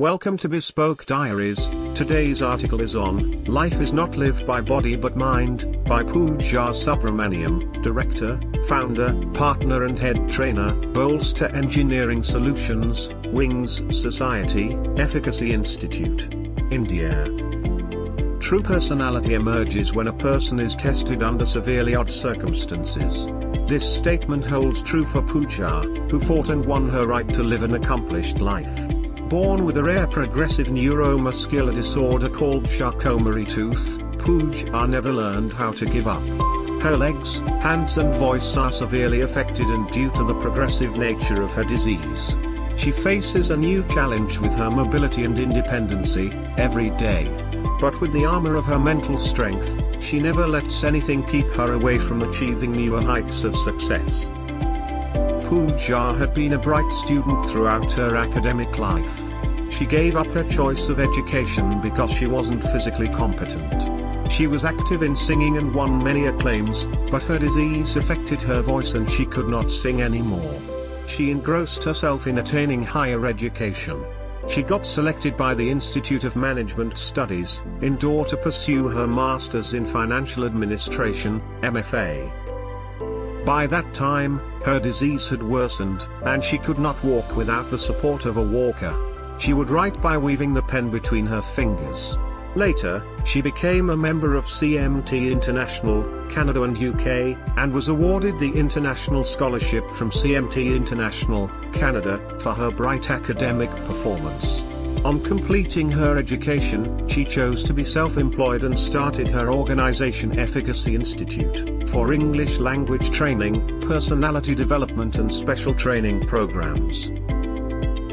Welcome to Bespoke Diaries. Today's article is on Life is Not Lived by Body but Mind by Pooja Subramaniam, Director, Founder, Partner and Head Trainer, Bolster Engineering Solutions, Wings Society, Efficacy Institute. India. True personality emerges when a person is tested under severely odd circumstances. This statement holds true for Pooja, who fought and won her right to live an accomplished life. Born with a rare progressive neuromuscular disorder called Charcot-Marie-Tooth, Pooja never learned how to give up. Her legs, hands and voice are severely affected and due to the progressive nature of her disease. She faces a new challenge with her mobility and independency, every day. But with the armor of her mental strength, she never lets anything keep her away from achieving newer heights of success. Pooja had been a bright student throughout her academic life. She gave up her choice of education because she wasn't physically competent. She was active in singing and won many acclaims, but her disease affected her voice and she could not sing anymore. She engrossed herself in attaining higher education. She got selected by the Institute of Management Studies, Indore to pursue her Masters in Financial Administration, MFA. By that time, her disease had worsened, and she could not walk without the support of a walker. She would write by weaving the pen between her fingers. Later, she became a member of CMT International, Canada and UK, and was awarded the International Scholarship from CMT International, Canada, for her bright academic performance. On completing her education, she chose to be self-employed and started her organization Efficacy Institute, for English language training, personality development and special training programs.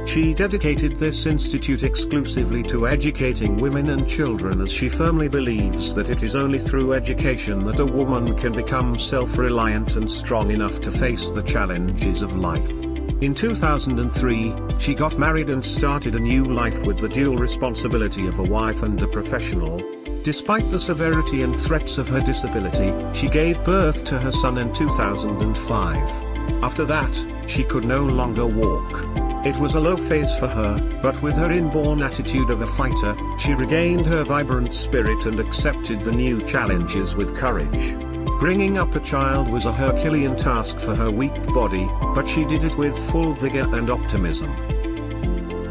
She dedicated this institute exclusively to educating women and children as she firmly believes that it is only through education that a woman can become self-reliant and strong enough to face the challenges of life. In 2003, she got married and started a new life with the dual responsibility of a wife and a professional. Despite the severity and threats of her disability, she gave birth to her son in 2005. After that, she could no longer walk. It was a low phase for her, but with her inborn attitude of a fighter, she regained her vibrant spirit and accepted the new challenges with courage. Bringing up a child was a Herculean task for her weak body, but she did it with full vigor and optimism.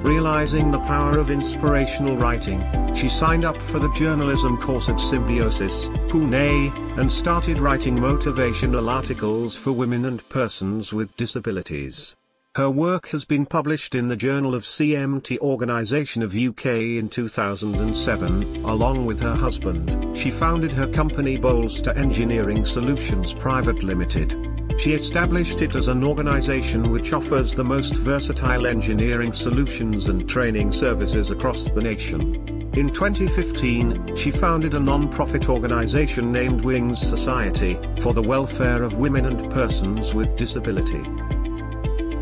Realizing the power of inspirational writing, she signed up for the journalism course at Symbiosis, Pune, and started writing motivational articles for women and persons with disabilities. Her work has been published in the Journal of CMT Organization of UK in 2007. Along with her husband, she founded her company Bolster Engineering Solutions Private Limited. She established it as an organization which offers the most versatile engineering solutions and training services across the nation. In 2015, she founded a non-profit organization named Wings Society, for the welfare of women and persons with disability.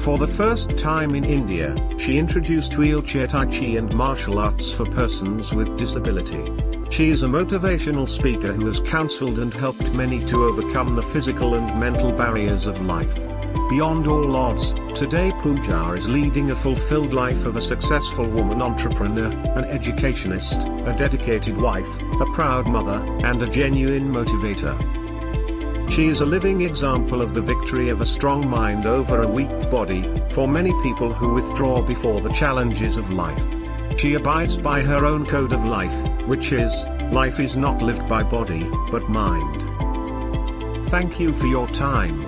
For the first time in India, she introduced wheelchair tai chi and martial arts for persons with disability. She is a motivational speaker who has counseled and helped many to overcome the physical and mental barriers of life. Beyond all odds, today Pooja is leading a fulfilled life of a successful woman entrepreneur, an educationist, a dedicated wife, a proud mother, and a genuine motivator. She is a living example of the victory of a strong mind over a weak body, for many people who withdraw before the challenges of life. She abides by her own code of life, which is, life is not lived by body, but mind. Thank you for your time.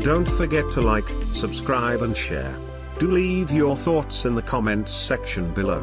Don't forget to like, subscribe and share. Do leave your thoughts in the comments section below.